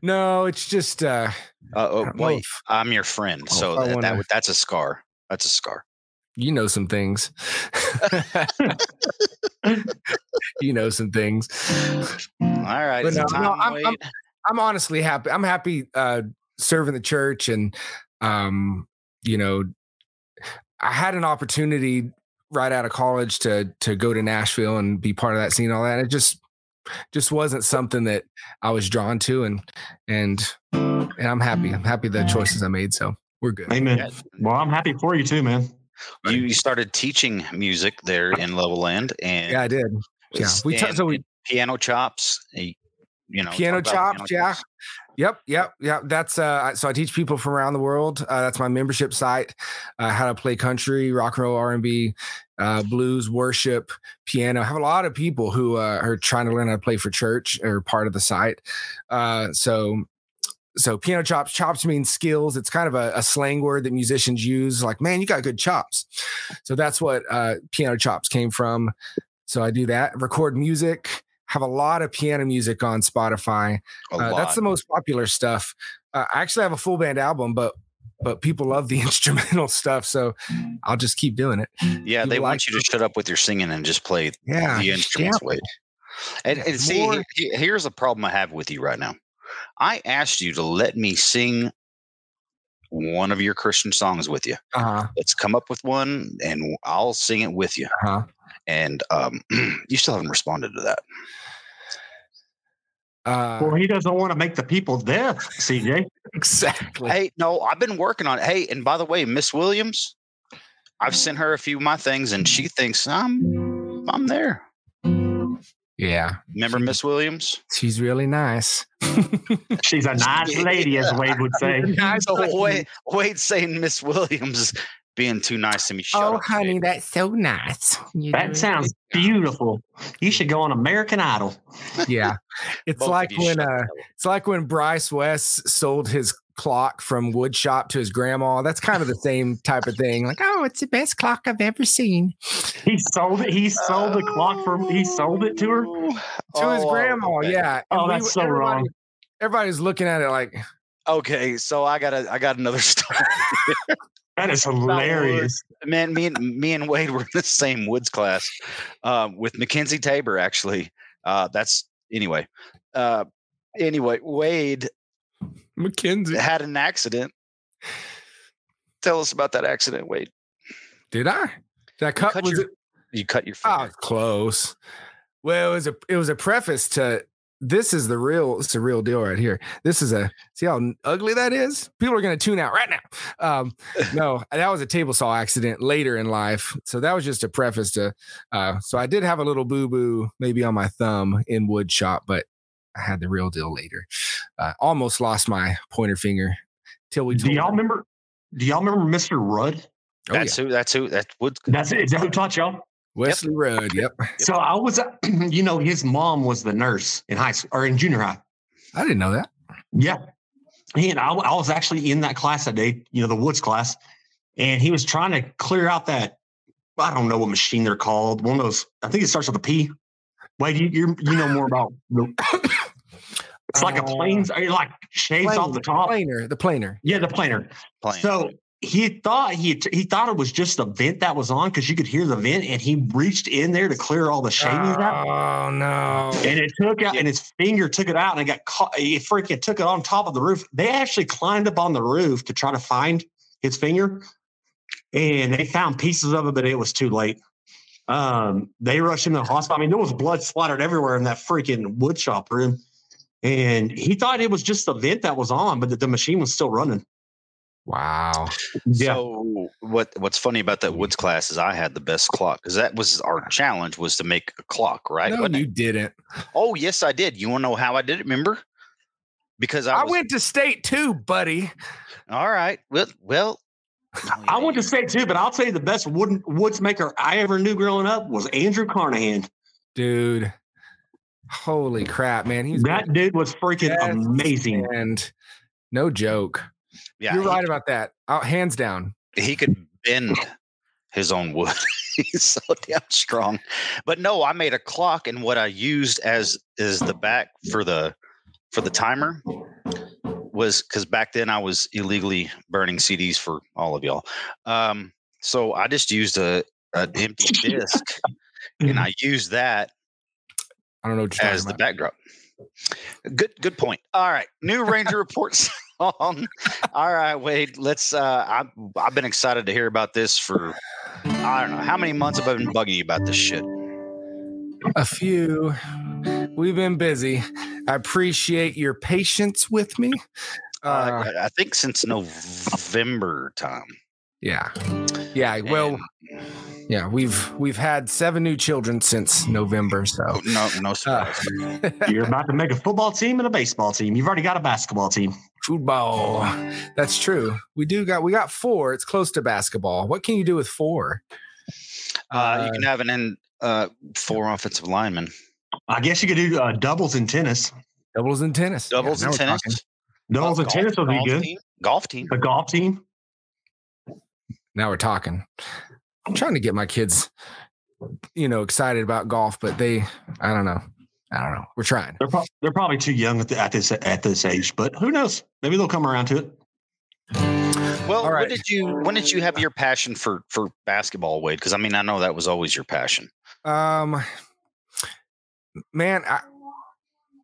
Speaker 7: No, it's just uh
Speaker 3: Uh, oh,
Speaker 7: don't
Speaker 3: wait,
Speaker 7: if-
Speaker 3: I'm your friend, so
Speaker 7: I
Speaker 3: that, that
Speaker 7: wanna-
Speaker 3: would- that's a scar. That's a scar.
Speaker 7: you know some things. you know some things.
Speaker 3: All right.
Speaker 7: But no, no, I'm, I'm, I'm honestly happy. I'm happy uh, serving the church, and um, you know, I had an opportunity right out of college to to go to Nashville and be part of that scene, all that. It just just wasn't something that I was drawn to, and and and I'm happy. I'm happy the choices I made. So we're good.
Speaker 6: Amen. Well, I'm happy for you too, man.
Speaker 3: You, you started teaching music there in Levelland, and
Speaker 7: yeah, I did. Yeah, we
Speaker 3: t- so we piano chops. Eh, you know,
Speaker 7: piano chops. Piano yeah. Chops. Yep, yep, yep. That's uh. So I teach people from around the world. Uh, that's my membership site. Uh, how to play country, rock and roll, R and B, uh, blues, worship, piano. I have a lot of people who uh, are trying to learn how to play for church or part of the site. Uh, so so piano chops chops means skills it's kind of a, a, slang word that musicians use like man you got good chops so that's what uh, piano chops came from so i do that record music have a lot of piano music on spotify uh, that's the most popular stuff uh, i actually have a full band album but but people love the instrumental stuff so i'll just keep doing it
Speaker 3: yeah people they want like you to shut up with your singing and just play yeah, the instruments yeah. and, and see More, here's a problem i have with you right now I asked you to let me sing one of your Christian songs with you.
Speaker 7: Uh-huh.
Speaker 3: Let's come up with one and I'll sing it with you.
Speaker 7: Uh-huh.
Speaker 3: And um, you still haven't responded to that.
Speaker 6: Uh, well, he doesn't want to make the people deaf, CJ.
Speaker 7: exactly.
Speaker 3: Hey, no, I've been working on it. Hey, and by the way, Miss Williams, I've sent her a few of my things and she thinks I'm I'm there.
Speaker 7: Yeah.
Speaker 3: Remember Miss Williams?
Speaker 7: She's really nice.
Speaker 6: She's a nice lady, as Wade would say.
Speaker 3: nice so Wade, Wade saying Miss Williams being too nice to me. Shut
Speaker 7: oh,
Speaker 3: up,
Speaker 7: honey, babe. that's so nice.
Speaker 6: You that sounds beautiful. You should go on American Idol.
Speaker 7: Yeah, it's like when uh, it's like when Bryce West sold his clock from wood shop to his grandma. That's kind of the same type of thing. Like, oh, it's the best clock I've ever seen.
Speaker 6: He sold it. He sold the clock from. He sold it to her
Speaker 7: to oh, his grandma. Okay. Yeah.
Speaker 6: And oh, that's we, so everybody, wrong.
Speaker 7: Everybody's looking at it like.
Speaker 3: Okay, so I got a I got another story.
Speaker 6: That is hilarious,
Speaker 3: man. Me and me and Wade were in the same woods class um, with Mackenzie Tabor. Actually, uh, that's anyway. Uh, anyway, Wade
Speaker 7: Mackenzie
Speaker 3: had an accident. Tell us about that accident, Wade.
Speaker 7: Did I? Did I cut?
Speaker 3: cut
Speaker 7: was
Speaker 3: your,
Speaker 7: it?
Speaker 3: You cut your
Speaker 7: ah,
Speaker 3: finger.
Speaker 7: Oh, close. Well, it was a it was a preface to this is the real it's a real deal right here. This is a see how ugly that is. People are going to tune out right now. Um, no, that was a table saw accident later in life. So that was just a preface to. Uh, so I did have a little boo boo maybe on my thumb in wood shop, but I had the real deal later. Uh, almost lost my pointer finger till we.
Speaker 6: Do y'all remember? Do y'all remember Mr. Rudd?
Speaker 3: Oh, that's yeah. who. That's who. That's what.
Speaker 6: That's it. Is that who taught y'all?
Speaker 7: Wesley yep. Rudd. Yep.
Speaker 6: So I was, you know, his mom was the nurse in high school or in junior high.
Speaker 7: I didn't know that.
Speaker 6: Yeah. And I, I was actually in that class that day, you know, the woods class, and he was trying to clear out that I don't know what machine they're called. One of those, I think it starts with a P. Wait, you you you know more about the It's like a planes, uh, like shaves planer, off the top.
Speaker 7: Planer, the planer.
Speaker 6: Yeah, the planer. planer. So he thought he he thought it was just the vent that was on because you could hear the vent, and he reached in there to clear all the shavings
Speaker 7: oh,
Speaker 6: out.
Speaker 7: Oh no!
Speaker 6: And it took out, and his finger took it out, and it got caught. He freaking took it on top of the roof. They actually climbed up on the roof to try to find his finger, and they found pieces of it, but it was too late. Um, they rushed him to the hospital. I mean, there was blood splattered everywhere in that freaking wood shop room and he thought it was just the vent that was on, but the, the machine was still running.
Speaker 7: Wow.
Speaker 3: Yeah. So what what's funny about that woods class is I had the best clock because that was our challenge was to make a clock, right?
Speaker 7: No, you it? didn't.
Speaker 3: Oh yes, I did. You want to know how I did it? Remember? Because I,
Speaker 7: I was, went to state too, buddy.
Speaker 3: All right. Well, well.
Speaker 6: Oh, I went to state too, but I'll tell you the best wooden woods maker I ever knew growing up was Andrew Carnahan.
Speaker 7: Dude, Holy crap, man! He's
Speaker 6: that dude was freaking amazing,
Speaker 7: and no joke.
Speaker 3: Yeah,
Speaker 7: you're he, right about that. Oh, hands down,
Speaker 3: he could bend his own wood. He's so damn strong. But no, I made a clock, and what I used as is the back for the for the timer was because back then I was illegally burning CDs for all of y'all. Um, so I just used a an empty disc, and I used that.
Speaker 7: I don't know
Speaker 3: as the
Speaker 7: about.
Speaker 3: backdrop. Good, good point. All right, new Ranger Report song. All right, Wade. Let's. Uh, I've I've been excited to hear about this for I don't know how many months have I been bugging you about this shit.
Speaker 7: A few. We've been busy. I appreciate your patience with me.
Speaker 3: Uh, I, I think since November time.
Speaker 7: Yeah. Yeah. Well, yeah, we've we've had seven new children since November. So
Speaker 3: no, no surprise.
Speaker 6: Uh, You're about to make a football team and a baseball team. You've already got a basketball team.
Speaker 7: Football. That's true. We do got we got four. It's close to basketball. What can you do with four?
Speaker 3: Uh, you can have an end uh, four offensive linemen.
Speaker 6: I guess you could do uh, doubles in tennis.
Speaker 7: Doubles in tennis.
Speaker 3: Doubles
Speaker 7: Yeah,
Speaker 3: in tennis.
Speaker 6: Doubles in
Speaker 3: Golf-
Speaker 6: tennis would be good.
Speaker 3: team? Golf team.
Speaker 6: A golf team.
Speaker 7: Now we're talking. I'm trying to get my kids, you know, excited about golf, but they, I don't know. I don't know. We're trying.
Speaker 6: They're, pro- they're probably too young at, the, at this at this age, but who knows? Maybe they'll come around to it.
Speaker 3: Well,
Speaker 7: All right.
Speaker 3: when did you when did you have your passion for for basketball, Wade? Because I mean, I know that was always your passion.
Speaker 7: Um, man, I,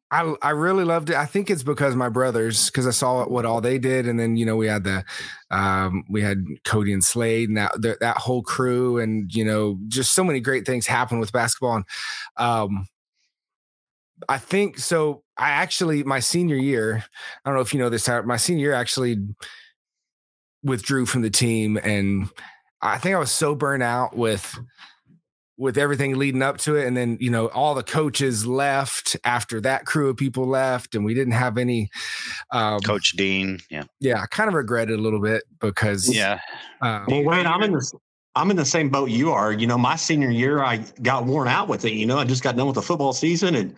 Speaker 7: I, I really loved it. I think it's because my brothers, because I saw what all they did, and then you know we had the, um, we had Cody and Slade and that that, that whole crew, and you know just so many great things happen with basketball, and um, I think so. I actually my senior year, I don't know if you know this, my senior year actually withdrew from the team, and I think I was so burnt out with with everything leading up to it and then you know all the coaches left after that crew of people left and we didn't have any um
Speaker 3: Coach Dean, yeah,
Speaker 7: yeah i kind of regret it a little bit because
Speaker 3: yeah.
Speaker 7: uh,
Speaker 6: Well, Wayne, I'm in the I'm in the same boat you are. You know, my senior year, I got worn out with it. You know, I just got done with the football season, and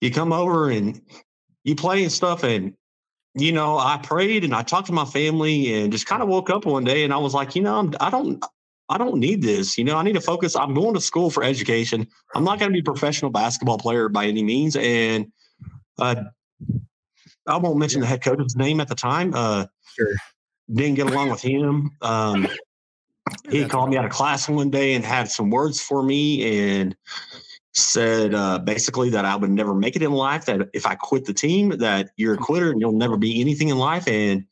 Speaker 6: you come over and you play and stuff, and you know, I prayed and I talked to my family, and just kind of woke up one day, and I was like, you know, I'm, I don't. I don't need this. You know, I need to focus. I'm going to school for education. I'm not going to be a professional basketball player by any means. And uh, I won't mention the head coach's name at the time. Uh,
Speaker 7: sure.
Speaker 6: Didn't get along with him. Um, he called me out of class one day and had some words for me and said uh, basically that I would never make it in life. That if I quit the team, that you're a quitter and you'll never be anything in life. And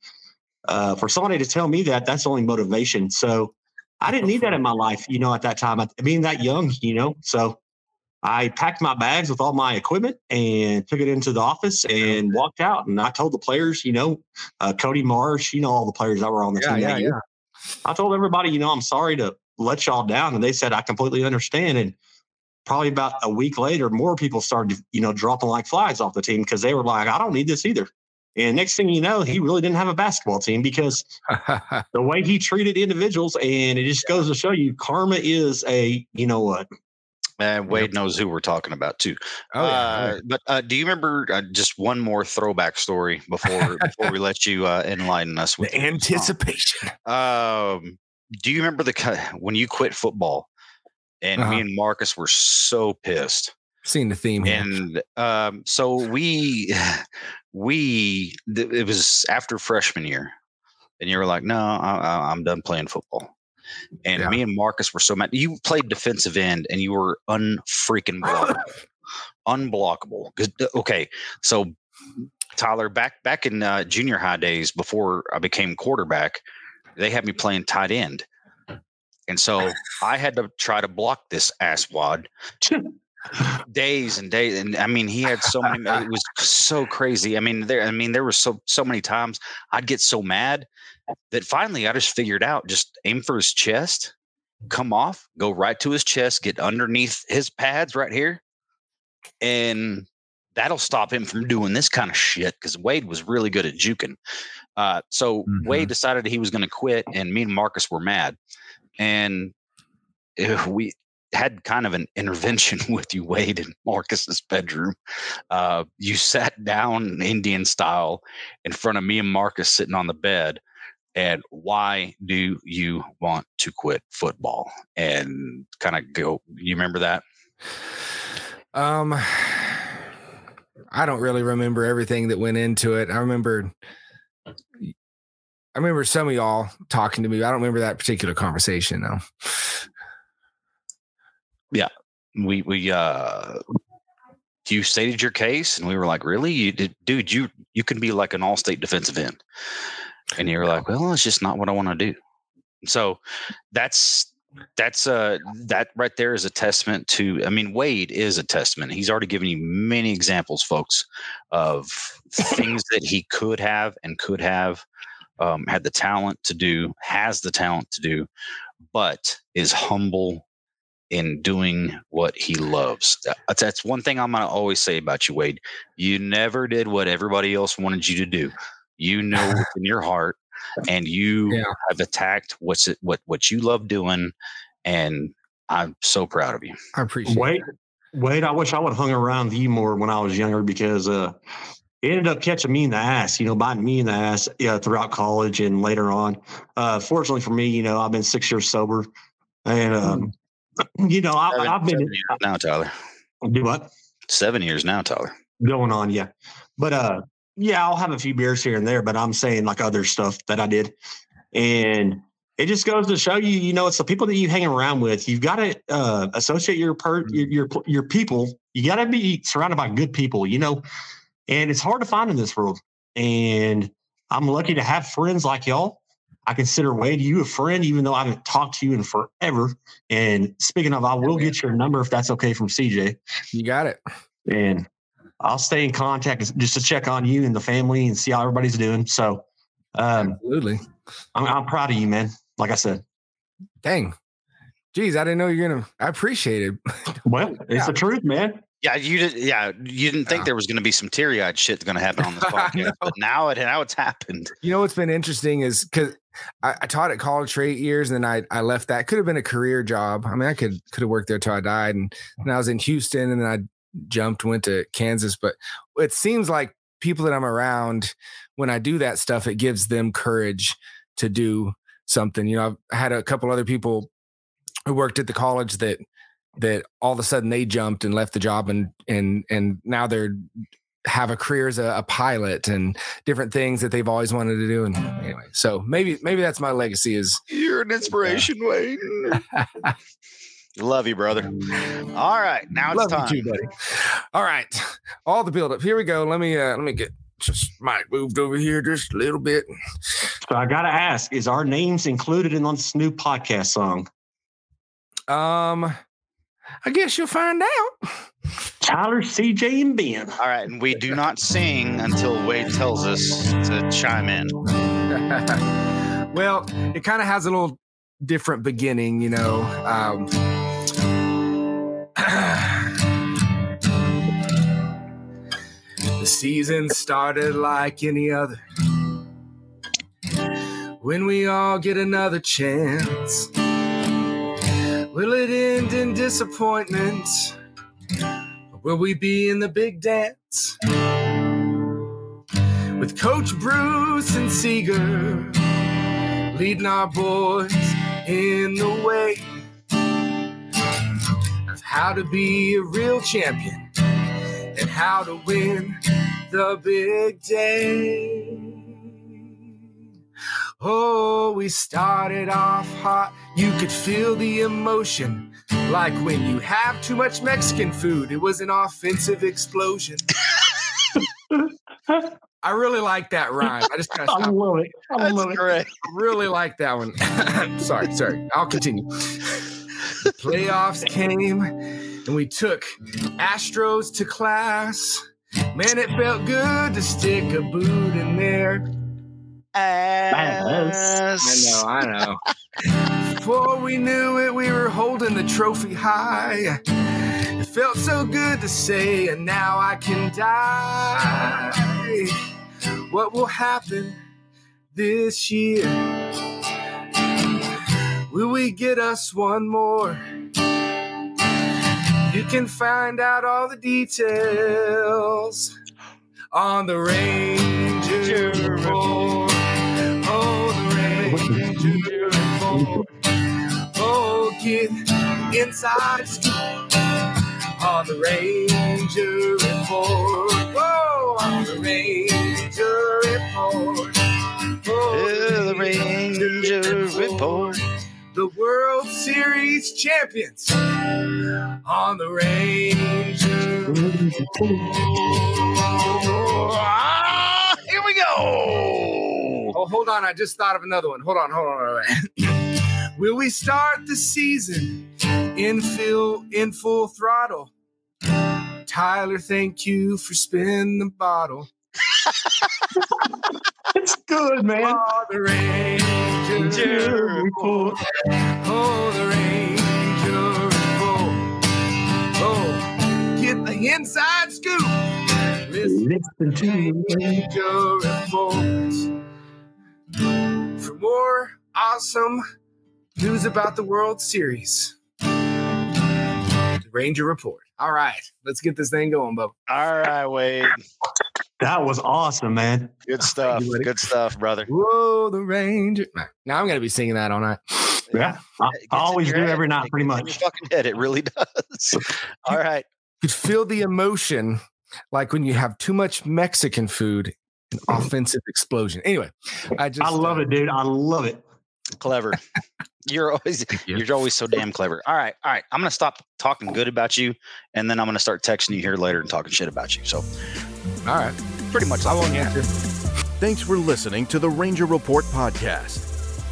Speaker 6: uh, for somebody to tell me that, that's only motivation. So I didn't need that in my life, you know, at that time, I, being that young, you know. So I packed my bags with all my equipment and took it into the office and walked out. And I told the players, you know, uh, Cody Marsh, you know, all the players that were on the
Speaker 7: Yeah,
Speaker 6: team
Speaker 7: yeah,
Speaker 6: that year. I told everybody, you know, I'm sorry to let y'all down. And they said, I completely understand. And probably about a week later, more people started, you know, dropping like flies off the team because they were like, I don't need this either. And next thing you know, he really didn't have a basketball team because the way he treated individuals, and it just goes to show you, karma is a, you know what?
Speaker 3: And Wade knows who we're talking about too.
Speaker 7: Oh, yeah.
Speaker 3: Uh, but uh, do you remember uh, just one more throwback story before before we let you uh, enlighten us with
Speaker 7: the anticipation.
Speaker 3: Um, do you remember the when you quit football, and
Speaker 7: Uh-huh.
Speaker 3: me and Marcus were so pissed.
Speaker 7: Seeing the theme here.
Speaker 3: And um, so we we th- it was after freshman year, and you were like, "No, I, I- I'm done playing football." And me and Marcus were so mad. You played defensive end, and you were unfreaking blockable, unblockable. Okay, so Tyler, back back in uh, junior high days before I became quarterback, they had me playing tight end, and so I had to try to block this asswad days and days. And I mean, he had so many. It was so crazy. I mean, there. I mean, there were so so many times I'd get so mad that finally I just figured out: just aim for his chest, come off, go right to his chest, get underneath his pads right here, and that'll stop him from doing this kind of shit. Because Wade was really good at juking. Uh, so Wade decided he was going to quit, and me and Marcus were mad, and uh, we had kind of an intervention with you, Wade, in Marcus's bedroom. Uh, you sat down Indian style in front of me and Marcus sitting on the bed. And why do you want to quit football? And kind of go, you remember that?
Speaker 7: Um, I don't really remember everything that went into it. I remember I remember some of y'all talking to me. I don't remember that particular conversation though.
Speaker 3: Yeah, we we uh, you stated your case, and we were like, "Really, you did, dude? You you can be like an all-state defensive end," and you're like, "Well, it's just not what I want to do." So that's that's uh that right there is a testament to i mean wade is a testament he's already given you many examples folks of things that he could have and could have um, had the talent to do has the talent to do but is humble in doing what he loves that's, that's one thing i'm going to always say about you wade you never did what everybody else wanted you to do you know what's in your heart and you yeah. have attacked what's it what what you love doing and i'm so proud of you
Speaker 7: i appreciate
Speaker 6: wait it. wait i wish i would have hung around you more when i was younger because uh it ended up catching me in the ass, you know, biting me in the ass yeah, throughout college and later on. Uh, fortunately for me, you know, I've been six years sober, and um, you know, I, have been
Speaker 3: now, Tyler.
Speaker 6: Do what?
Speaker 3: Seven years now, Tyler.
Speaker 6: Going on, yeah. But uh, yeah, I'll have a few beers here and there, but I'm saying like other stuff that I did. And it just goes to show you, you know, it's the people that you hang around with. You've got to uh, associate your, per, your, your your people. You got to be surrounded by good people, you know, and it's hard to find in this world. And I'm lucky to have friends like y'all. I consider Wade you a friend, even though I haven't talked to you in forever. And speaking of, I will get your number if that's okay from CJ.
Speaker 7: You got it.
Speaker 6: And I'll stay in contact just to check on you and the family and see how everybody's doing. So,
Speaker 7: um, absolutely,
Speaker 6: I'm, I'm proud of you, man. Like I said,
Speaker 7: dang, geez, I didn't know you're gonna. I appreciate it.
Speaker 6: well, it's yeah. the truth, man.
Speaker 3: Yeah, you did. Yeah, you didn't think yeah. there was going to be some teary eyed shit going to happen on this podcast, but now it now it's happened.
Speaker 7: You know what's been interesting is because I, I, taught at college for eight years, and then I I left that. Could have been a career job. I mean, I could could have worked there till I died, and then I was in Houston, and then I jumped, went to Kansas. But it seems like people that I'm around, when I do that stuff, it gives them courage to do something. You know, I've had a couple other people who worked at the college that that all of a sudden they jumped and left the job and and and now they're have a career as a, a, pilot and different things that they've always wanted to do. And anyway, so maybe maybe that's my legacy is
Speaker 3: you're an inspiration, Wayne. Love you, brother. All right, now it's Love time,
Speaker 7: you too, buddy. All right, all the build up. Here we go. Let me uh let me get just might moved over here just a little bit.
Speaker 6: So I gotta ask: Is our names included in this new podcast song?
Speaker 7: Um, I guess you'll find out.
Speaker 6: Tyler, CJ, and Ben.
Speaker 3: All right, and we do not sing until Wade tells us to chime in.
Speaker 7: well, it kind of has a little different beginning, you know. Um, the season started like any other. When we all get another chance, will it end in disappointment? Or will we be in the big dance? With Coach Bruce and Seager leading our boys in the way of how to be a real champion and how to win the big day. Oh, we started off hot. You could feel the emotion. Like when you have too much Mexican food, it was an offensive explosion. I really like that rhyme. I just kind of
Speaker 6: I love it. I love
Speaker 3: great.
Speaker 7: I really like that one. sorry, sorry. I'll continue. The playoffs came and we took Astros to class. Man, it felt good to stick a boot in there.
Speaker 3: Ass.
Speaker 7: I know, I know. Before we knew it, we were holding the trophy high. It felt so good to say, and now I can die. What will happen this year? Will we get us one more? You can find out all the details on the Ranger Report. Get inside scoop on the Ranger Report. Whoa, on the Ranger Report.
Speaker 3: Oh, the Ranger Report.
Speaker 7: The World Series champions on the Ranger.
Speaker 3: Ah, here we go.
Speaker 7: Oh, hold on. I just thought of another one. Hold on, hold on. Hold on. Will we start the season in full in full throttle? Tyler, thank you for spinning the bottle.
Speaker 6: it's good, man.
Speaker 7: Oh, the Ranger report. Oh, the Ranger report. Oh, get the inside scoop. Listen,
Speaker 6: Listen to
Speaker 7: the Ranger report. For more awesome news about the World Series, the Ranger report. All right, let's get this thing going, Bub.
Speaker 3: All right, Wade.
Speaker 6: That was awesome, man.
Speaker 3: Good stuff.
Speaker 7: you.
Speaker 3: Good stuff, brother.
Speaker 7: Whoa, the Ranger. Now I'm gonna be singing that all night.
Speaker 6: Yeah, I, I always do every night, pretty much.
Speaker 3: your fucking head, it really does. All right.
Speaker 7: You feel the emotion like when you have too much Mexican food, an offensive explosion. Anyway, I just
Speaker 6: I love
Speaker 7: uh,
Speaker 6: it, dude. I love it.
Speaker 3: Clever. You're always you're always so damn clever. All right, all right. I'm gonna stop talking good about you, and then I'm gonna start texting you here later and talking shit about you. So,
Speaker 7: all right,
Speaker 3: pretty much.
Speaker 7: I won't answer.
Speaker 5: Thanks for listening to the Ranger Report podcast.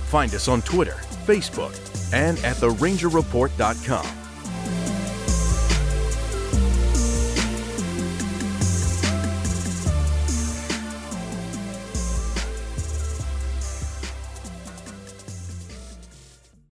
Speaker 5: Find us on Twitter, Facebook, and at therangerreport.com.